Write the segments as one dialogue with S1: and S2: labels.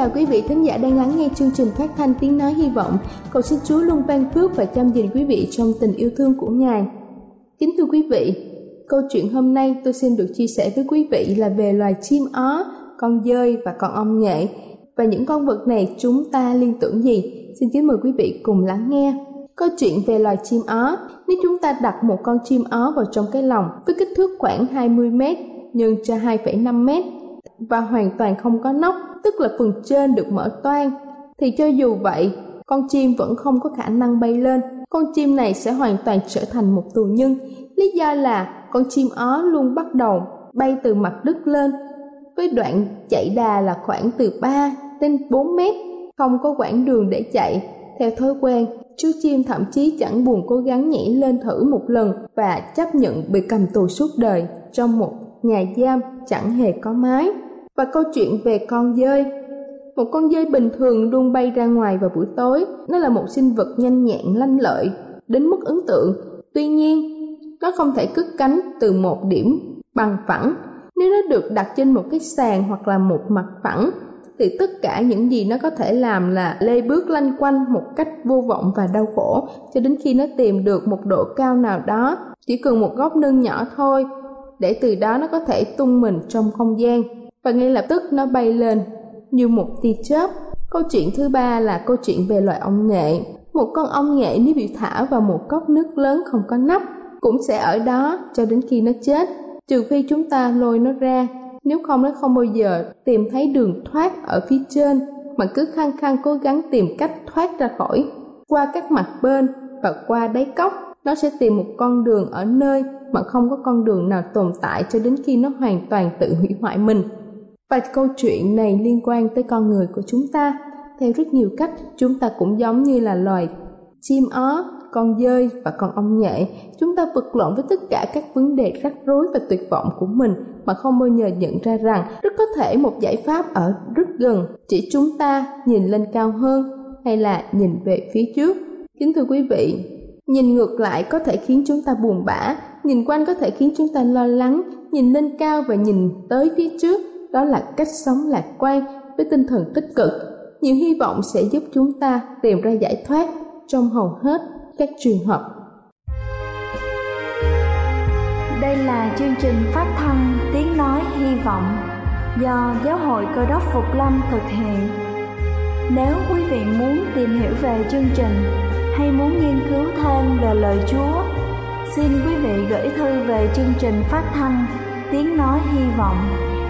S1: chào quý vị thính giả đang lắng nghe chương trình phát thanh tiếng nói hy vọng. Cầu xin Chúa luôn ban phước và chăm gìn quý vị trong tình yêu thương của Ngài. Kính thưa quý vị, câu chuyện hôm nay tôi xin được chia sẻ với quý vị là về loài chim ó, con dơi và con ong nghệ. Và những con vật này chúng ta liên tưởng gì? Xin kính mời quý vị cùng lắng nghe. Câu chuyện về loài chim ó, nếu chúng ta đặt một con chim ó vào trong cái lồng với kích thước khoảng 20 m nhân cho 2,5 m và hoàn toàn không có nóc, tức là phần trên được mở toang, thì cho dù vậy, con chim vẫn không có khả năng bay lên. Con chim này sẽ hoàn toàn trở thành một tù nhân. Lý do là con chim ó luôn bắt đầu bay từ mặt đất lên, với đoạn chạy đà là khoảng từ 3 đến 4 mét, không có quãng đường để chạy. Theo thói quen, chú chim thậm chí chẳng buồn cố gắng nhảy lên thử một lần và chấp nhận bị cầm tù suốt đời trong một nhà giam chẳng hề có mái và câu chuyện về con dơi. Một con dơi bình thường luôn bay ra ngoài vào buổi tối, nó là một sinh vật nhanh nhẹn, lanh lợi, đến mức ấn tượng. Tuy nhiên, nó không thể cất cánh từ một điểm bằng phẳng. Nếu nó được đặt trên một cái sàn hoặc là một mặt phẳng, thì tất cả những gì nó có thể làm là lê bước lanh quanh một cách vô vọng và đau khổ, cho đến khi nó tìm được một độ cao nào đó, chỉ cần một góc nâng nhỏ thôi, để từ đó nó có thể tung mình trong không gian và ngay lập tức nó bay lên như một tia chớp. Câu chuyện thứ ba là câu chuyện về loài ong nghệ. Một con ong nghệ nếu bị thả vào một cốc nước lớn không có nắp cũng sẽ ở đó cho đến khi nó chết, trừ phi chúng ta lôi nó ra. Nếu không nó không bao giờ tìm thấy đường thoát ở phía trên mà cứ khăng khăng cố gắng tìm cách thoát ra khỏi qua các mặt bên và qua đáy cốc nó sẽ tìm một con đường ở nơi mà không có con đường nào tồn tại cho đến khi nó hoàn toàn tự hủy hoại mình và câu chuyện này liên quan tới con người của chúng ta. Theo rất nhiều cách, chúng ta cũng giống như là loài chim ó, con dơi và con ong nhện chúng ta vật lộn với tất cả các vấn đề rắc rối và tuyệt vọng của mình mà không bao giờ nhận ra rằng rất có thể một giải pháp ở rất gần. Chỉ chúng ta nhìn lên cao hơn hay là nhìn về phía trước? Kính thưa quý vị, nhìn ngược lại có thể khiến chúng ta buồn bã, nhìn quanh có thể khiến chúng ta lo lắng, nhìn lên cao và nhìn tới phía trước đó là cách sống lạc quan với tinh thần tích cực. Nhiều hy vọng sẽ giúp chúng ta tìm ra giải thoát trong hầu hết các trường hợp.
S2: Đây là chương trình phát thanh Tiếng Nói Hy Vọng do Giáo hội Cơ đốc Phục Lâm thực hiện. Nếu quý vị muốn tìm hiểu về chương trình hay muốn nghiên cứu thêm về lời Chúa, xin quý vị gửi thư về chương trình phát thanh Tiếng Nói Hy Vọng,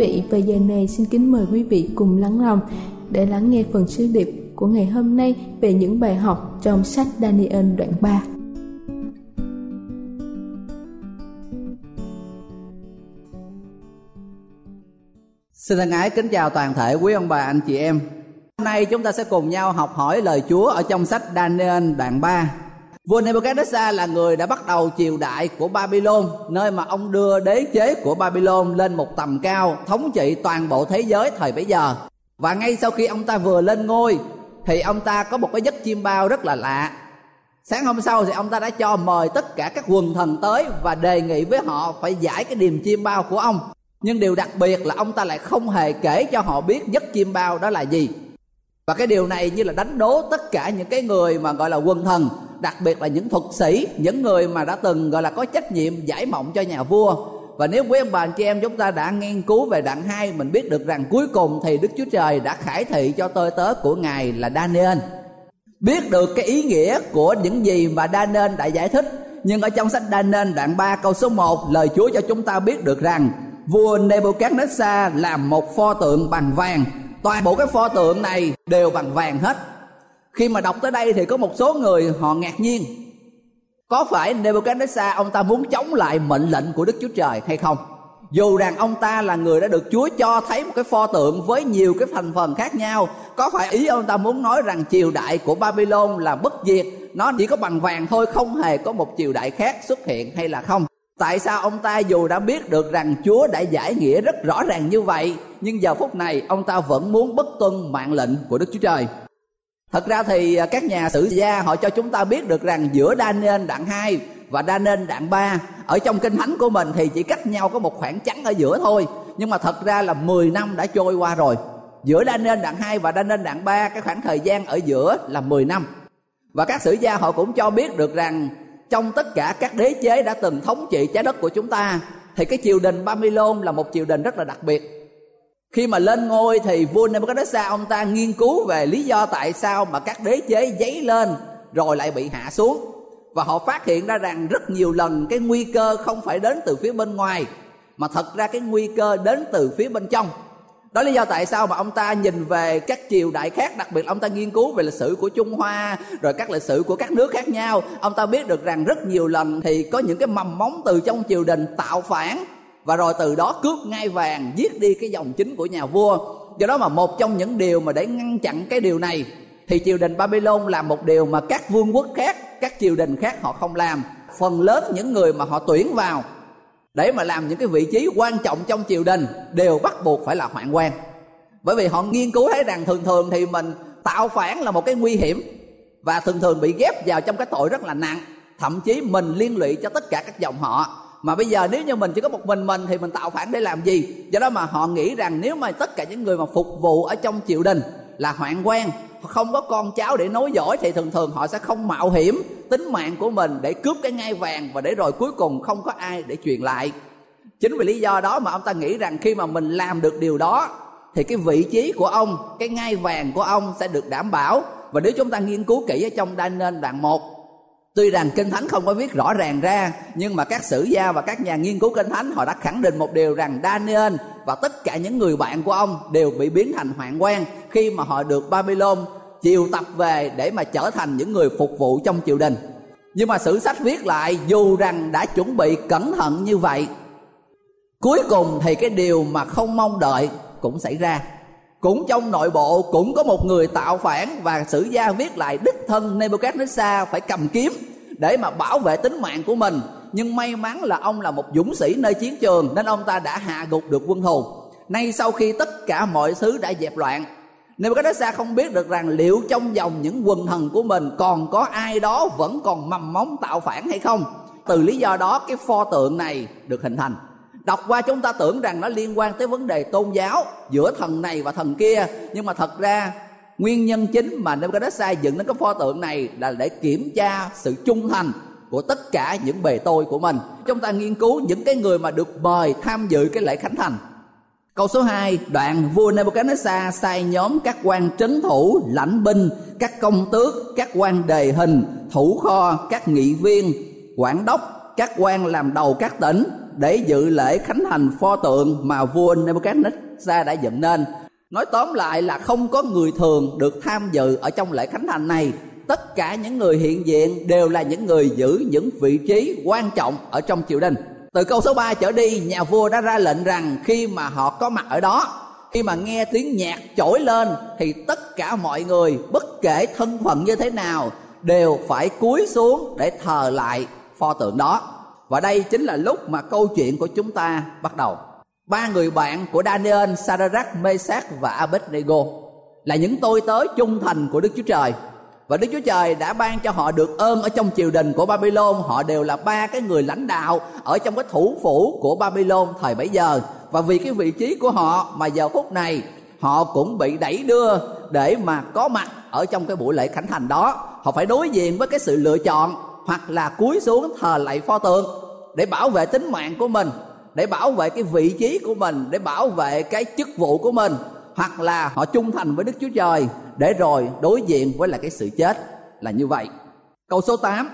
S1: Vị, và giờ này xin kính mời quý vị cùng lắng lòng để lắng nghe phần sứ điệp của ngày hôm nay về những bài học trong sách Daniel đoạn 3.
S3: Xin thân ái kính chào toàn thể quý ông bà anh chị em. Hôm nay chúng ta sẽ cùng nhau học hỏi lời Chúa ở trong sách Daniel đoạn 3. Vua Nebuchadnezzar là người đã bắt đầu triều đại của Babylon, nơi mà ông đưa đế chế của Babylon lên một tầm cao, thống trị toàn bộ thế giới thời bấy giờ. Và ngay sau khi ông ta vừa lên ngôi thì ông ta có một cái giấc chim bao rất là lạ. Sáng hôm sau thì ông ta đã cho mời tất cả các quần thần tới và đề nghị với họ phải giải cái điềm chim bao của ông nhưng điều đặc biệt là ông ta lại không hề kể cho họ biết giấc chim bao đó là gì và cái điều này như là đánh đố tất cả những cái người mà gọi là quân thần đặc biệt là những thuật sĩ, những người mà đã từng, gọi là, có trách nhiệm giải mộng cho nhà vua. Và nếu quý ông bà, anh chị em chúng ta đã nghiên cứu về đoạn 2 mình biết được rằng cuối cùng thì Đức Chúa Trời đã khải thị cho tôi tớ của Ngài là Daniel. Biết được cái ý nghĩa của những gì mà Daniel đã giải thích, nhưng ở trong sách Daniel đoạn 3 câu số 1 lời Chúa cho chúng ta biết được rằng vua Nebuchadnezzar làm một pho tượng bằng vàng. Toàn bộ cái pho tượng này đều bằng vàng hết khi mà đọc tới đây thì có một số người họ ngạc nhiên. Có phải Nebuchadnezzar, ông ta muốn chống lại mệnh lệnh của Đức Chúa Trời hay không? Dù rằng ông ta là người đã được Chúa cho thấy một cái pho tượng với nhiều cái thành phần khác nhau, có phải ý ông ta muốn nói rằng triều đại của Babylon là bất diệt, nó chỉ có bằng vàng thôi, không hề có một triều đại khác xuất hiện hay là không? Tại sao ông ta dù đã biết được rằng chúa đã giải nghĩa rất rõ ràng như vậy, nhưng giờ phút này ông ta vẫn muốn bất tuân mạng lệnh của đức chúa trời? Thật ra thì à, các nhà sử gia họ cho chúng ta biết được rằng giữa Daniel đoạn 2 và Daniel đoạn 3 ở trong kinh thánh của mình thì chỉ cách nhau có một khoảng trắng ở giữa thôi. Nhưng mà thật ra là 10 năm đã trôi qua rồi. Giữa Daniel đoạn 2 và Daniel đoạn 3 cái khoảng thời gian ở giữa là 10 năm. Và các sử gia họ cũng cho biết được rằng trong tất cả các đế chế đã từng thống trị trái đất của chúng ta, thì cái triều đình Babylon là một triều đình rất là đặc biệt khi mà lên ngôi thì vua Nebuchadnezzar, ông ta nghiên cứu về lý do tại sao mà các đế chế dấy lên rồi lại bị hạ xuống. Và họ phát hiện ra rằng rất nhiều lần cái nguy cơ không phải đến từ phía bên ngoài, mà thật ra cái nguy cơ đến từ phía bên trong. Đó lý do tại sao mà ông ta nhìn về các triều đại khác, đặc biệt là ông ta nghiên cứu về lịch sử của trung hoa, rồi các lịch sử của các nước khác nhau. Ông ta biết được rằng rất nhiều lần thì có những cái mầm móng từ trong triều đình tạo phản và rồi từ đó cướp ngai vàng, giết đi cái dòng chính của nhà vua. Do đó mà một trong những điều mà để ngăn chặn cái điều này, thì triều đình babylon làm một điều mà các vương quốc khác, các triều đình khác họ không làm. Phần lớn những người mà họ tuyển vào để mà làm những cái vị trí quan trọng trong triều đình đều bắt buộc phải là hoạn quan. Bởi vì họ nghiên cứu thấy rằng thường thường thì mình tạo phản là một cái nguy hiểm và thường thường bị ghép vào trong cái tội rất là nặng. Thậm chí mình liên lụy cho tất cả các dòng họ mà bây giờ nếu như mình chỉ có một mình mình thì mình tạo phản để làm gì? Do đó mà họ nghĩ rằng nếu mà tất cả những người mà phục vụ ở trong triều đình là hoạn quan, không có con cháu để nối dõi thì thường thường họ sẽ không mạo hiểm tính mạng của mình để cướp cái ngai vàng và để rồi cuối cùng không có ai để truyền lại. Chính vì lý do đó mà ông ta nghĩ rằng khi mà mình làm được điều đó thì cái vị trí của ông, cái ngai vàng của ông sẽ được đảm bảo. Và nếu chúng ta nghiên cứu kỹ ở trong Daniel đoạn 1 Tuy rằng Kinh Thánh không có viết rõ ràng ra, Nhưng mà các sử gia và các nhà nghiên cứu Kinh Thánh, Họ đã khẳng định một điều rằng Daniel và tất cả những người bạn của ông Đều bị biến thành hoạn quan Khi mà họ được Babylon chiều tập về Để mà trở thành những người phục vụ trong triều đình. Nhưng mà sử sách viết lại, Dù rằng đã chuẩn bị cẩn thận như vậy, Cuối cùng thì cái điều mà không mong đợi cũng xảy ra cũng trong nội bộ cũng có một người tạo phản và sử gia viết lại đích thân Nebuchadnezzar phải cầm kiếm để mà bảo vệ tính mạng của mình. Nhưng may mắn là ông là một dũng sĩ nơi chiến trường nên ông ta đã hạ gục được quân thù nay sau khi tất cả mọi thứ đã dẹp loạn, Nebuchadnezzar không biết được rằng liệu trong vòng những quần thần của mình còn có ai đó vẫn còn mầm móng tạo phản hay không. Từ lý do đó, cái pho tượng này được hình thành đọc qua chúng ta tưởng rằng nó liên quan tới vấn đề tôn giáo giữa thần này và thần kia. Nhưng mà thật ra nguyên nhân chính mà Nebuchadnezzar dựng đến cái pho tượng này là để kiểm tra sự trung thành của tất cả những bề tôi của mình. Chúng ta nghiên cứu những cái người mà được mời tham dự cái lễ khánh thành. Câu số 2, đoạn vua Nebuchadnezzar sai nhóm các quan trấn thủ, lãnh binh, các công tước, các quan đề hình, thủ kho, các nghị viên, quản đốc, các quan làm đầu các tỉnh để dự lễ khánh thành pho tượng mà vua Nebuchadnezzar đã dựng nên. Nói tóm lại là không có người thường được tham dự ở trong lễ khánh thành này. Tất cả những người hiện diện đều là những người giữ những vị trí quan trọng ở trong triều đình. Từ câu số 3 trở đi, nhà vua đã ra lệnh rằng khi mà họ có mặt ở đó, khi mà nghe tiếng nhạc trỗi lên thì tất cả mọi người bất kể thân phận như thế nào đều phải cúi xuống để thờ lại pho tượng đó. Và đây chính là lúc mà câu chuyện của chúng ta bắt đầu. Ba người bạn của Daniel, Sadrach, Mesach và Abednego là những tôi tớ trung thành của Đức Chúa Trời. Và Đức Chúa Trời đã ban cho họ được ơn ở trong triều đình của Babylon. Họ đều là ba cái người lãnh đạo ở trong cái thủ phủ của Babylon thời bấy giờ. Và vì cái vị trí của họ mà giờ phút này họ cũng bị đẩy đưa để mà có mặt ở trong cái buổi lễ khánh thành đó. Họ phải đối diện với cái sự lựa chọn hoặc là cúi xuống thờ lạy pho tượng để bảo vệ tính mạng của mình, để bảo vệ cái vị trí của mình, để bảo vệ cái chức vụ của mình, hoặc là họ trung thành với Đức Chúa Trời để rồi đối diện với lại cái sự chết là như vậy. Câu số 8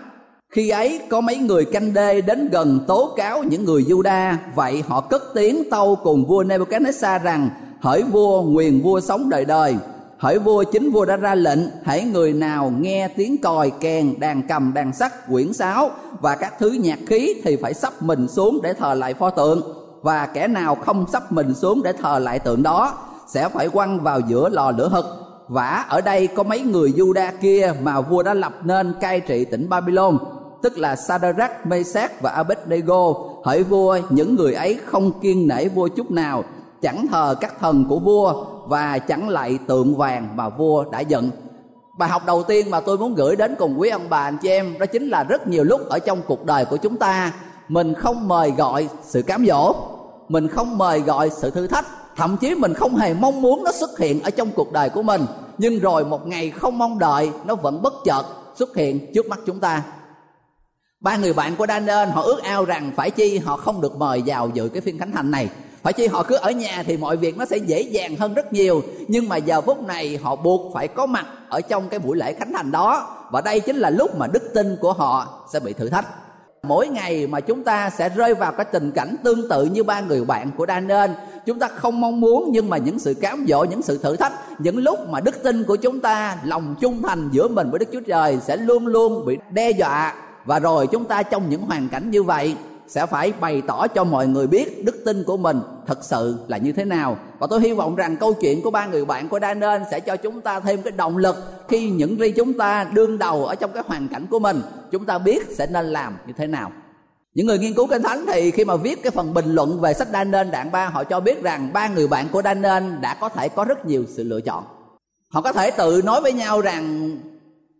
S3: khi ấy có mấy người canh đê đến gần tố cáo những người Juda Vậy họ cất tiếng tâu cùng vua Nebuchadnezzar rằng, Hỡi vua, nguyền vua sống đời đời Hỡi vua chính vua đã ra lệnh Hãy người nào nghe tiếng còi kèn đàn cầm đàn sắt quyển sáo Và các thứ nhạc khí thì phải sắp mình xuống để thờ lại pho tượng. Và kẻ nào không sắp mình xuống để thờ lại tượng đó Sẽ phải quăng vào giữa lò lửa hực. Vả ở đây có mấy người Juda kia mà vua đã lập nên cai trị tỉnh Babylon tức là Sadrach, Meshach và Abednego. Hỡi vua những người ấy không kiên nể vua chút nào chẳng thờ các thần của vua và chẳng lại tượng vàng mà vua đã dựng bài học đầu tiên mà tôi muốn gửi đến cùng quý ông bà, anh chị em, đó chính là rất nhiều lúc ở trong cuộc đời của chúng ta, mình không mời gọi sự cám dỗ, mình không mời gọi sự thử thách, thậm chí mình không hề mong muốn nó xuất hiện ở trong cuộc đời của mình. Nhưng rồi một ngày không mong đợi, nó vẫn bất chợt xuất hiện trước mắt chúng ta. Ba người bạn của Daniel, họ ước ao rằng phải chi họ không được mời vào dự cái phiên khánh thành này phải chi họ cứ ở nhà thì mọi việc nó sẽ dễ dàng hơn rất nhiều. Nhưng mà giờ phút này họ buộc phải có mặt ở trong cái buổi lễ khánh thành đó. Và đây chính là lúc mà đức tin của họ sẽ bị thử thách. Mỗi ngày mà chúng ta sẽ rơi vào cái tình cảnh tương tự như ba người bạn của Daniel, chúng ta không mong muốn nhưng mà những sự cám dỗ, những sự thử thách, những lúc mà đức tin của chúng ta lòng trung thành giữa mình với Đức Chúa Trời sẽ luôn luôn bị đe dọa. Và rồi chúng ta trong những hoàn cảnh như vậy sẽ phải bày tỏ cho mọi người biết đức tin của mình thật sự là như thế nào. Và tôi hy vọng rằng câu chuyện của ba người bạn của Daniel sẽ cho chúng ta thêm cái động lực khi những khi chúng ta đương đầu ở trong cái hoàn cảnh của mình, chúng ta biết sẽ nên làm như thế nào. Những người nghiên cứu kinh thánh thì khi mà viết cái phần bình luận về sách Daniel đoạn 3 họ cho biết rằng ba người bạn của Daniel đã có thể có rất nhiều sự lựa chọn. Họ có thể tự nói với nhau rằng,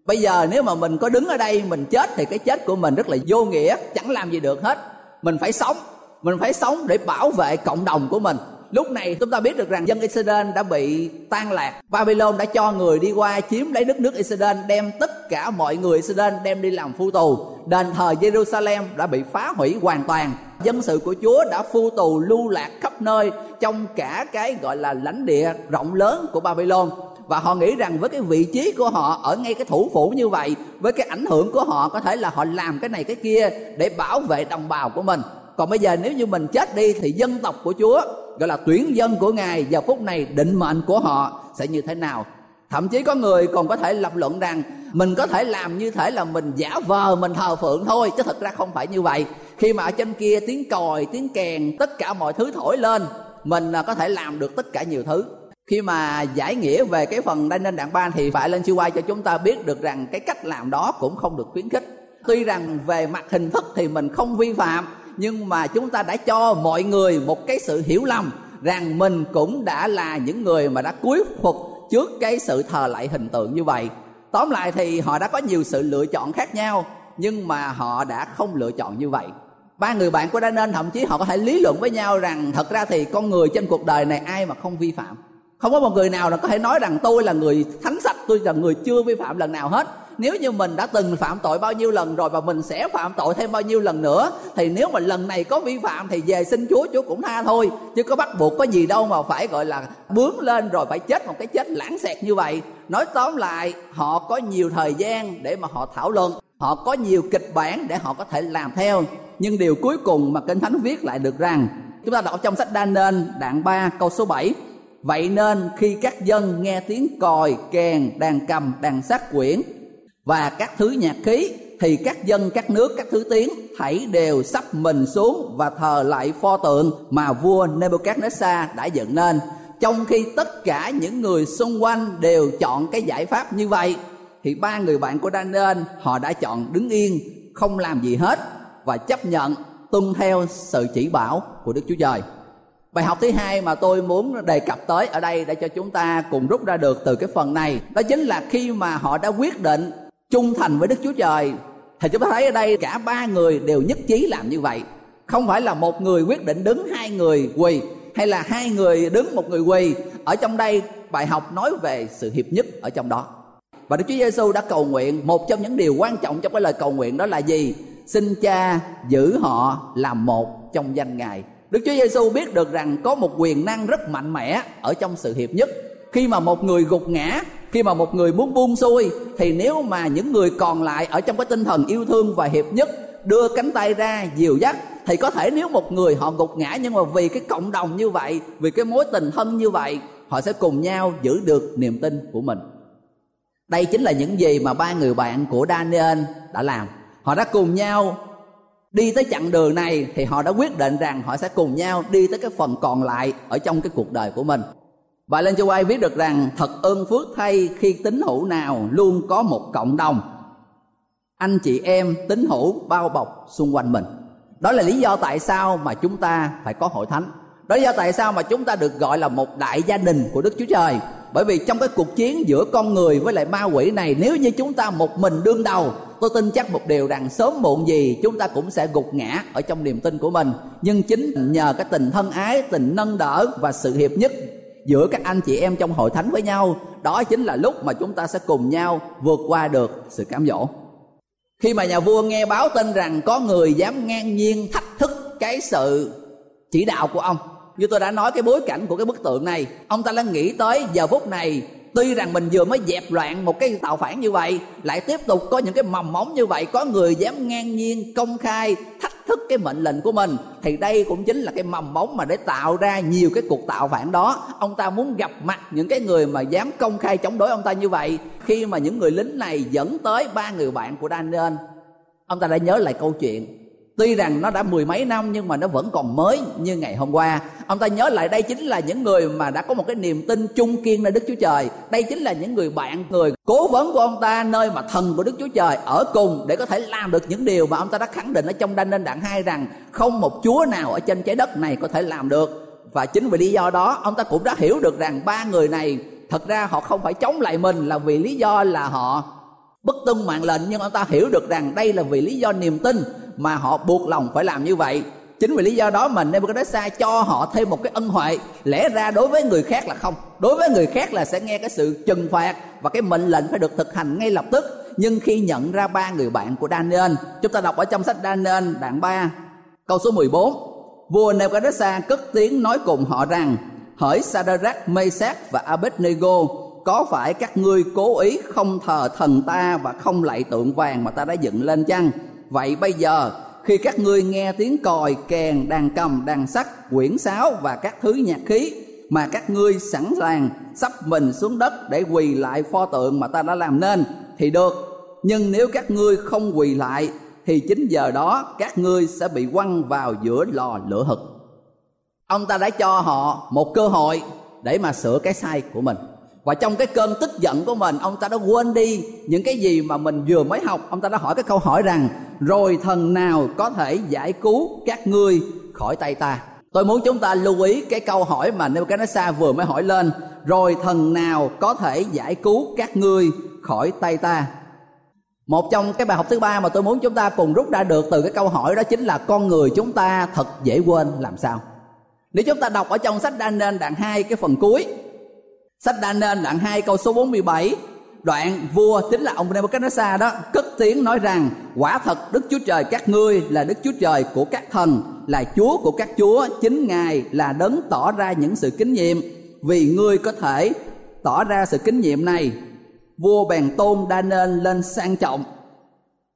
S3: bây giờ nếu mà mình có đứng ở đây mình chết thì cái chết của mình rất là vô nghĩa, chẳng làm gì được hết mình phải sống. Mình phải sống để bảo vệ cộng đồng của mình. Lúc này chúng ta biết được rằng dân Israel đã bị tan lạc. Babylon đã cho người đi qua chiếm lấy đất nước Israel, đem tất cả mọi người Israel đem đi làm phu tù. Đền thờ Jerusalem đã bị phá hủy hoàn toàn. Dân sự của Chúa đã phu tù lưu lạc khắp nơi trong cả cái gọi là lãnh địa rộng lớn của Babylon và họ nghĩ rằng với cái vị trí của họ ở ngay cái thủ phủ như vậy, với cái ảnh hưởng của họ có thể là họ làm cái này cái kia để bảo vệ đồng bào của mình. Còn bây giờ nếu như mình chết đi thì dân tộc của chúa, gọi là tuyển dân của ngài, giờ phút này định mệnh của họ sẽ như thế nào? Thậm chí có người còn có thể lập luận rằng mình có thể làm như thể là mình giả vờ, mình thờ phượng thôi, chứ thật ra không phải như vậy. Khi mà ở trên kia tiếng còi, tiếng kèn, tất cả mọi thứ thổi lên, mình à, có thể làm được tất cả nhiều thứ khi mà giải nghĩa về cái phần đa nên đạn ban thì phải lên siêu quay cho chúng ta biết được rằng cái cách làm đó cũng không được khuyến khích. Tuy rằng về mặt hình thức thì mình không vi phạm, nhưng mà chúng ta đã cho mọi người một cái sự hiểu lầm rằng mình cũng đã là những người mà đã cúi phục trước cái sự thờ lại hình tượng như vậy. Tóm lại thì họ đã có nhiều sự lựa chọn khác nhau, nhưng mà họ đã không lựa chọn như vậy. Ba người bạn của Daniel thậm chí họ có thể lý luận với nhau rằng thật ra thì con người trên cuộc đời này ai mà không vi phạm? Không có một người nào là có thể nói rằng tôi là người thánh sạch, tôi là người chưa vi phạm lần nào hết. Nếu như mình đã từng phạm tội bao nhiêu lần rồi và mình sẽ phạm tội thêm bao nhiêu lần nữa, thì nếu mà lần này có vi phạm thì về xin chúa chúa cũng tha thôi. Chứ có bắt buộc có gì đâu mà phải, gọi là bướng lên rồi phải chết một cái chết lãng xẹt như vậy. Nói tóm lại, họ có nhiều thời gian để mà họ thảo luận, họ có nhiều kịch bản để họ có thể làm theo. Nhưng điều cuối cùng mà kinh thánh viết lại được rằng, chúng ta đọc trong sách đa nên, đoạn 3 câu số 7 vậy nên khi các dân nghe tiếng còi, kèn, đàn cầm, đàn sát quyển và các thứ nhạc khí, thì các dân các nước, các thứ tiếng hãy đều sắp mình xuống và thờ lại pho tượng mà vua Nebuchadnezzar đã dựng nên trong khi tất cả những người xung quanh đều chọn cái giải pháp như vậy, thì ba người bạn của Daniel, họ đã chọn đứng yên, không làm gì hết và chấp nhận tuân theo sự chỉ bảo của Đức Chúa Trời. Bài học thứ hai mà tôi muốn đề cập tới ở đây để cho chúng ta cùng rút ra được từ cái phần này, đó chính là khi mà họ đã quyết định trung thành với Đức Chúa Trời, thì chúng ta thấy ở đây cả ba người đều nhất trí làm như vậy. Không phải là một người quyết định đứng, hai người quỳ, hay là hai người đứng, một người quỳ. Ở trong đây, bài học nói về sự hiệp nhất ở trong đó. Và Đức Chúa Giêsu đã cầu nguyện một trong những điều quan trọng trong cái lời cầu nguyện đó là gì? Xin Cha giữ họ làm một trong danh Ngài. Đức Chúa Giêsu biết được rằng có một quyền năng rất mạnh mẽ ở trong sự hiệp nhất. Khi mà một người gục ngã, khi mà một người muốn buông xuôi thì nếu mà những người còn lại ở trong cái tinh thần yêu thương và hiệp nhất đưa cánh tay ra dìu dắt thì có thể nếu một người họ gục ngã nhưng mà vì cái cộng đồng như vậy, vì cái mối tình thân như vậy, họ sẽ cùng nhau giữ được niềm tin của mình đây chính là những gì mà ba người bạn của Daniel đã làm họ đã cùng nhau đi tới chặng đường này thì họ đã quyết định rằng họ sẽ cùng nhau đi tới cái phần còn lại ở trong cái cuộc đời của mình. Bài lên châu Ai viết được rằng thật ơn phước thay khi tín hữu nào luôn có một cộng đồng. Anh chị em tín hữu bao bọc xung quanh mình. Đó là lý do tại sao mà chúng ta phải có hội thánh. Đó là lý do tại sao mà chúng ta được gọi là một đại gia đình của đức chúa trời. Bởi vì trong cái cuộc chiến giữa con người với lại ma quỷ này, nếu như chúng ta một mình đương đầu tôi tin chắc một điều rằng sớm muộn gì chúng ta cũng sẽ gục ngã ở trong niềm tin của mình. Nhưng chính nhờ cái tình thân ái, tình nâng đỡ và sự hiệp nhất giữa các anh chị em trong hội thánh với nhau, đó chính là lúc mà chúng ta sẽ cùng nhau vượt qua được sự cám dỗ. Khi mà nhà vua nghe báo tin rằng có người dám ngang nhiên thách thức cái sự chỉ đạo của ông, như tôi đã nói cái bối cảnh của cái bức tượng này, ông ta đang nghĩ tới giờ phút này tuy rằng mình vừa mới dẹp loạn một cái tạo phản như vậy, lại tiếp tục có những cái mầm móng như vậy, có người dám ngang nhiên công khai, thách thức cái mệnh lệnh của mình, thì đây cũng chính là cái mầm móng mà để tạo ra nhiều cái cuộc tạo phản đó. Ông ta muốn gặp mặt những cái người mà dám công khai chống đối ông ta như vậy, khi mà những người lính này dẫn tới ba người bạn của Daniel. Ông ta đã nhớ lại câu chuyện tuy rằng nó đã mười mấy năm nhưng mà nó vẫn còn mới như ngày hôm qua. Ông ta nhớ lại, đây chính là những người mà đã có một cái niềm tin chung kiên nơi đức chúa trời. Đây chính là những người bạn, người cố vấn của ông ta, nơi mà thần của đức chúa trời ở cùng để có thể làm được những điều mà ông ta đã khẳng định ở trong đanh nên đạn hai rằng không một chúa nào ở trên trái đất này có thể làm được. Và chính vì lý do đó, ông ta cũng đã hiểu được rằng ba người này, thật ra họ không phải chống lại mình là vì lý do là họ bất tuân mạng lệnh, nhưng ông ta hiểu được rằng đây là vì lý do niềm tin mà họ buộc lòng phải làm như vậy. Chính vì lý do đó mà Nebuchadnezzar cho họ thêm một cái ân huệ. Lẽ ra đối với người khác là không. Đối với người khác là sẽ nghe cái sự trừng phạt và cái mệnh lệnh phải được thực hành ngay lập tức. Nhưng khi nhận ra ba người bạn của Daniel chúng ta đọc ở trong sách Daniel đoạn 3 câu số 14 vua Nebuchadnezzar cất tiếng nói cùng họ rằng hỡi Sadrach, Mesach và Abednego có phải các ngươi cố ý không thờ thần ta và không lạy tượng vàng mà ta đã dựng lên chăng? Vậy bây giờ, khi các ngươi nghe tiếng còi, kèn, đàn cầm, đàn sắt, quyển sáo và các thứ nhạc khí mà các ngươi sẵn sàng sắp mình xuống đất để quỳ lại pho tượng mà ta đã làm nên, thì được. Nhưng nếu các ngươi không quỳ lại, thì chính giờ đó các ngươi sẽ bị quăng vào giữa lò lửa hực. Ông ta đã cho họ một cơ hội để mà sửa cái sai của mình và trong cái cơn tức giận của mình, ông ta đã quên đi những cái gì mà mình vừa mới học. Ông ta đã hỏi cái câu hỏi rằng, rồi thần nào có thể giải cứu các ngươi khỏi tay ta? Tôi muốn chúng ta lưu ý cái câu hỏi mà Nebuchadnezzar vừa mới hỏi lên. Rồi thần nào có thể giải cứu các ngươi khỏi tay ta? Một trong cái bài học thứ ba mà tôi muốn chúng ta cùng rút ra được từ cái câu hỏi đó chính là, con người chúng ta thật dễ quên, làm sao? Nếu chúng ta đọc ở trong sách Daniel đoạn 2 cái phần cuối Sách Daniel đoạn 2 câu số 47 đoạn vua chính là ông Nebuchadnezzar đó, cất tiếng nói rằng, quả thật Đức Chúa Trời các ngươi là Đức Chúa Trời của các thần, là Chúa của các chúa, chính Ngài là đấng tỏ ra những sự kính nhiệm. Vì ngươi có thể tỏ ra sự kính nhiệm này. Vua bèn tôn Daniel lên sang trọng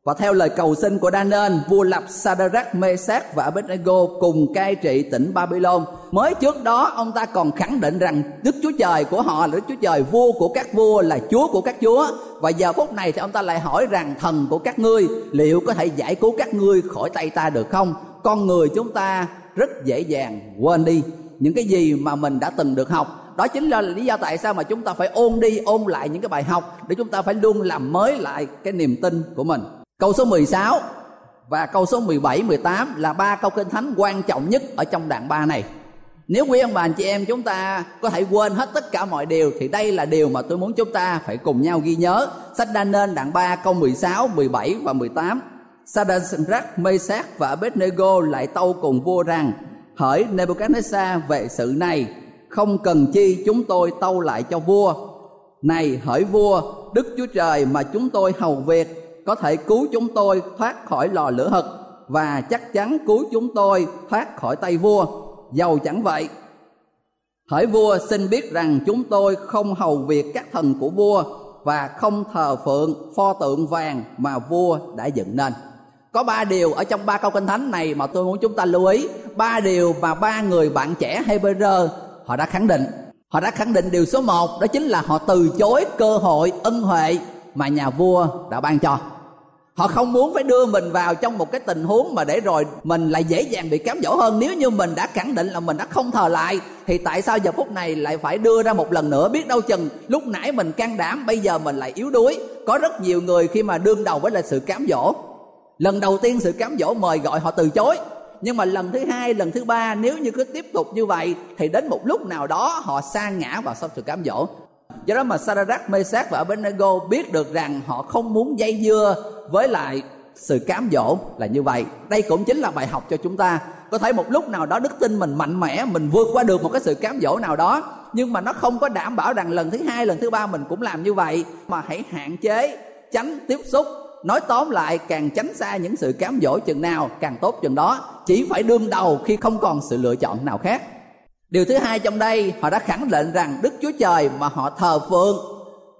S3: và theo lời cầu xin của Daniel, Nên, vua lập Sadrach, Mesach và Abednego cùng cai trị tỉnh Babylon. Mới trước đó ông ta còn khẳng định rằng Đức Chúa Trời của họ là Đức Chúa Trời vua của các vua là Chúa của các chúa. Và giờ phút này thì ông ta lại hỏi rằng thần của các ngươi liệu có thể giải cứu các ngươi khỏi tay ta được không? Con người chúng ta rất dễ dàng quên đi những cái gì mà mình đã từng được học đó chính là lý do tại sao mà chúng ta phải ôn đi ôn lại những cái bài học để chúng ta phải luôn làm mới lại cái niềm tin của mình Câu số 16 và câu số 17, 18 là ba câu kinh thánh quan trọng nhất ở trong đoạn 3 này. Nếu quý ông bà anh chị em chúng ta có thể quên hết tất cả mọi điều thì đây là điều mà tôi muốn chúng ta phải cùng nhau ghi nhớ. Sách Đa-nên đoạn 3 câu 16, 17 và 18. Sadrach, Mesach và Abednego lại tâu cùng vua rằng hỡi Nebuchadnezzar về sự này không cần chi chúng tôi tâu lại cho vua này hỡi vua đức chúa trời mà chúng tôi hầu việc có thể cứu chúng tôi thoát khỏi lò lửa hực và chắc chắn cứu chúng tôi thoát khỏi tay vua. Dầu chẳng vậy. Hỡi vua, xin biết rằng chúng tôi không hầu việc các thần của vua và không thờ phượng pho tượng vàng mà vua đã dựng nên. Có ba điều ở trong ba câu kinh thánh này mà tôi muốn chúng ta lưu ý. Ba điều mà ba người bạn trẻ Hebrew, họ đã khẳng định. Họ đã khẳng định điều số một, đó chính là họ từ chối cơ hội ân huệ mà nhà vua đã ban cho. Họ không muốn phải đưa mình vào trong một cái tình huống mà để rồi mình lại dễ dàng bị cám dỗ hơn. Nếu như mình đã khẳng định là mình đã không thờ lại, thì tại sao giờ phút này lại phải đưa ra một lần nữa? Biết đâu chừng lúc nãy mình can đảm, bây giờ mình lại yếu đuối. Có rất nhiều người khi mà đương đầu với là sự cám dỗ. Lần đầu tiên sự cám dỗ mời gọi họ từ chối. Nhưng mà lần thứ hai, lần thứ ba, nếu như cứ tiếp tục như vậy, thì đến một lúc nào đó họ sa ngã vào sau sự cám dỗ do đó mà Sadrach, Mesach và Abednego biết được rằng họ không muốn dây dưa với lại sự cám dỗ là như vậy. Đây cũng chính là bài học cho chúng ta. Có thể một lúc nào đó đức tin mình mạnh mẽ mình vượt qua được một cái sự cám dỗ nào đó nhưng mà nó không có đảm bảo rằng lần thứ hai lần thứ ba mình cũng làm như vậy. Mà hãy hạn chế tránh tiếp xúc nói tóm lại càng tránh xa những sự cám dỗ chừng nào càng tốt chừng đó. Chỉ phải đương đầu khi không còn sự lựa chọn nào khác điều thứ hai trong đây, họ đã khẳng định rằng đức chúa trời mà họ thờ phượng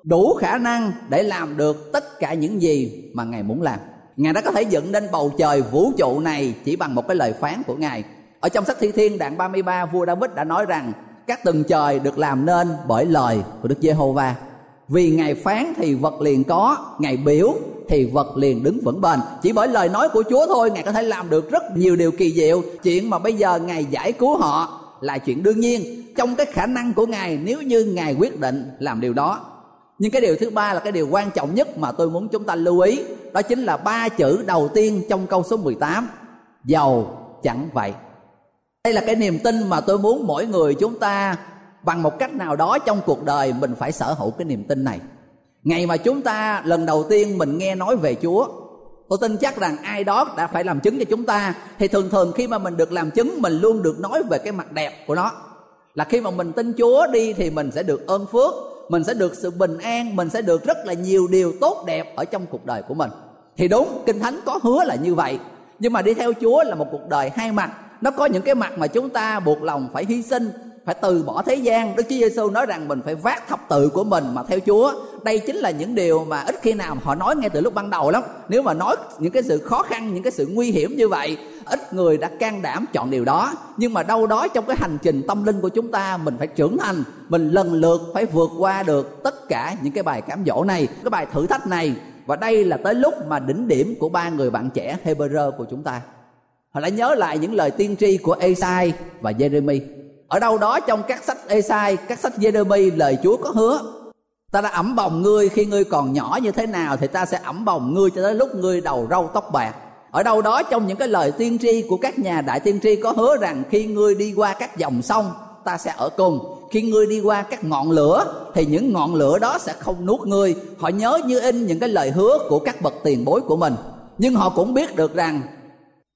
S3: đủ khả năng để làm được tất cả những gì mà ngài muốn làm. Ngài đã có thể dựng nên bầu trời vũ trụ này chỉ bằng một cái lời phán của ngài. Ở trong sách thi thiên đoạn 33 vua David đã nói rằng các tầng trời được làm nên bởi lời của Đức Giê-hô-va. Vì ngài phán thì vật liền có, ngài biểu thì vật liền đứng vững bền. Chỉ bởi lời nói của chúa thôi, ngài có thể làm được rất nhiều điều kỳ diệu. Chuyện mà bây giờ ngài giải cứu họ là chuyện đương nhiên trong cái khả năng của ngài nếu như ngài quyết định làm điều đó. Nhưng cái điều thứ ba là cái điều quan trọng nhất mà tôi muốn chúng ta lưu ý, đó chính là ba chữ đầu tiên trong câu số 18 giàu chẳng vậy. Đây là cái niềm tin mà tôi muốn mỗi người chúng ta bằng một cách nào đó trong cuộc đời mình phải sở hữu cái niềm tin này. Ngày mà chúng ta lần đầu tiên mình nghe nói về chúa tôi tin chắc rằng ai đó đã phải làm chứng cho chúng ta. Thì thường thường khi mà mình được làm chứng, mình luôn được nói về cái mặt đẹp của nó. Là khi mà mình tin chúa đi thì mình sẽ được ơn phước, mình sẽ được sự bình an, mình sẽ được rất là nhiều điều tốt đẹp ở trong cuộc đời của mình. Thì đúng, kinh thánh có hứa là như vậy. Nhưng mà đi theo chúa là một cuộc đời hai mặt. Nó có những cái mặt mà chúng ta buộc lòng phải hy sinh phải từ bỏ thế gian. Đức chúa giêsu nói rằng mình phải vác thập tự của mình mà theo chúa. Đây chính là những điều mà ít khi nào họ nói ngay từ lúc ban đầu lắm. Nếu mà nói những cái sự khó khăn, những cái sự nguy hiểm như vậy, ít người đã can đảm chọn điều đó. Nhưng mà đâu đó trong cái hành trình tâm linh của chúng ta, mình phải trưởng thành, mình lần lượt phải vượt qua được tất cả những cái bài cám dỗ này, cái bài thử thách này. Và đây là tới lúc mà đỉnh điểm của ba người bạn trẻ Hebrew của chúng ta. Họ lại nhớ lại những lời tiên tri của Esai và Jeremy ở đâu đó trong các sách Esai, các sách Jeremy lời Chúa có hứa, ta đã ẩm bồng ngươi. Khi ngươi còn nhỏ như thế nào thì ta sẽ ẩm bồng ngươi cho tới lúc ngươi đầu râu tóc bạc. Ở đâu đó trong những cái lời tiên tri của các nhà đại tiên tri có hứa rằng khi ngươi đi qua các dòng sông, ta sẽ ở cùng. Khi ngươi đi qua các ngọn lửa, thì những ngọn lửa đó sẽ không nuốt ngươi. Họ nhớ như in những cái lời hứa của các bậc tiền bối của mình. Nhưng họ cũng biết được rằng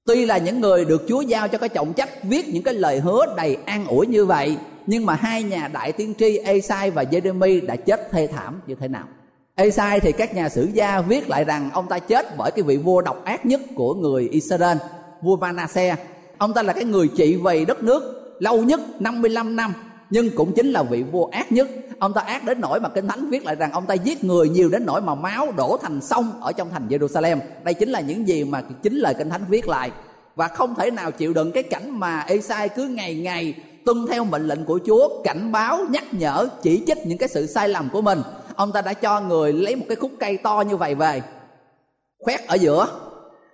S3: tuy là những người được chúa giao cho cái trọng trách viết những cái lời hứa đầy an ủi như vậy nhưng mà hai nhà đại tiên tri Esai và Jeremy đã chết thê thảm như thế nào Esai thì các nhà sử gia viết lại rằng ông ta chết bởi cái vị vua độc ác nhất của người Israel, vua Manasseh. Ông ta là cái người trị vì đất nước lâu nhất 55 năm nhưng cũng chính là vị vua ác nhất. Ông ta ác đến nỗi mà kinh thánh viết lại rằng ông ta giết người nhiều đến nỗi mà máu đổ thành sông ở trong thành Jerusalem. Đây chính là những gì mà chính lời kinh thánh viết lại. Và không thể nào chịu đựng cái cảnh mà Esai cứ ngày ngày tuân theo mệnh lệnh của Chúa, cảnh báo, nhắc nhở, chỉ trích những cái sự sai lầm của mình. Ông ta đã cho người lấy một cái khúc cây to như vậy về, khoét ở giữa,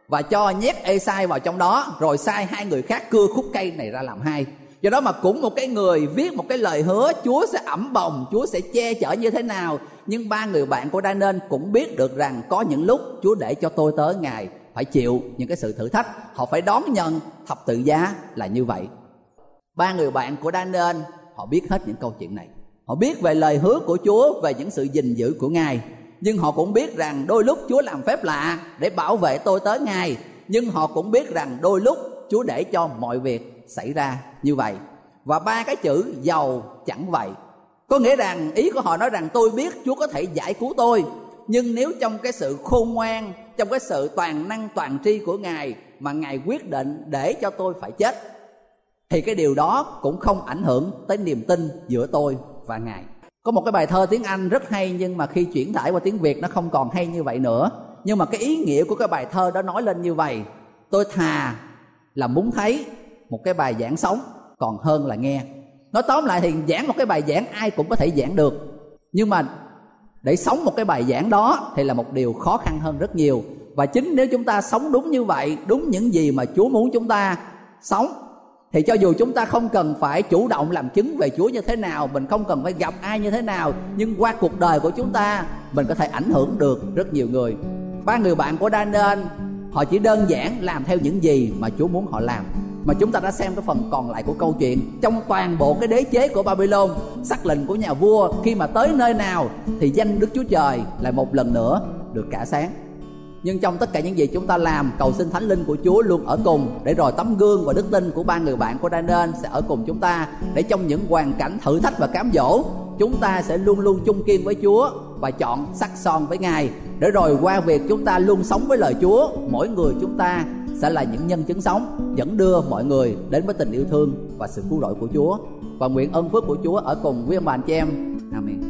S3: và cho nhét Esai vào trong đó. Rồi sai hai người khác cưa khúc cây này ra làm hai do đó mà cũng một cái người viết một cái lời hứa, chúa sẽ ẩm bồng, chúa sẽ che chở như thế nào. Nhưng ba người bạn của đa nên cũng biết được rằng có những lúc chúa để cho tôi tới ngài phải chịu những cái sự thử thách. Họ phải đón nhận thập tự giá là như vậy. Ba người bạn của đa nên họ biết hết những câu chuyện này. Họ biết về lời hứa của chúa, về những sự gìn giữ của ngài. Nhưng họ cũng biết rằng đôi lúc chúa làm phép lạ để bảo vệ tôi tới ngài. Nhưng họ cũng biết rằng đôi lúc chúa để cho mọi việc xảy ra như vậy. Và ba cái chữ giàu chẳng vậy. Có nghĩa rằng, ý của họ nói rằng, tôi biết chúa có thể giải cứu tôi, nhưng nếu trong cái sự khôn ngoan, trong cái sự toàn năng, toàn tri của ngài mà ngài quyết định để cho tôi phải chết, thì cái điều đó cũng không ảnh hưởng tới niềm tin giữa tôi và ngài. Có một cái bài thơ tiếng anh rất hay, nhưng mà khi chuyển tải qua tiếng việt nó không còn hay như vậy nữa. Nhưng mà cái ý nghĩa của cái bài thơ đó nói lên như vậy. Tôi thà là muốn thấy một cái bài giảng sống, còn hơn là nghe. Nói tóm lại thì giảng một cái bài giảng ai cũng có thể giảng được. Nhưng mà để sống một cái bài giảng đó thì là một điều khó khăn hơn rất nhiều. Và chính nếu chúng ta sống đúng như vậy, đúng những gì mà chúa muốn chúng ta sống, thì cho dù chúng ta không cần phải chủ động làm chứng về chúa như thế nào, mình không cần phải gặp ai như thế nào, nhưng qua cuộc đời của chúng ta, mình có thể ảnh hưởng được rất nhiều người. Ba người bạn của Daniel, họ chỉ đơn giản làm theo những gì mà chúa muốn họ làm mà chúng ta đã xem cái phần còn lại của câu chuyện. Trong toàn bộ cái đế chế của Babylon, sắc lệnh của nhà vua khi mà tới nơi nào thì danh Đức Chúa Trời lại một lần nữa được cả sáng. Nhưng trong tất cả những gì chúng ta làm, cầu xin thánh linh của Chúa luôn ở cùng để rồi tấm gương và đức tin của ba người bạn của Daniel sẽ ở cùng chúng ta để trong những hoàn cảnh thử thách và cám dỗ, chúng ta sẽ luôn luôn chung kiên với Chúa và chọn sắc son với Ngài. Để rồi qua việc chúng ta luôn sống với lời Chúa, mỗi người chúng ta sẽ là những nhân chứng sống, dẫn đưa mọi người đến với tình yêu thương và sự cứu rỗi của Chúa và nguyện ơn phước của Chúa ở cùng quý ông bà anh chị em. Amen.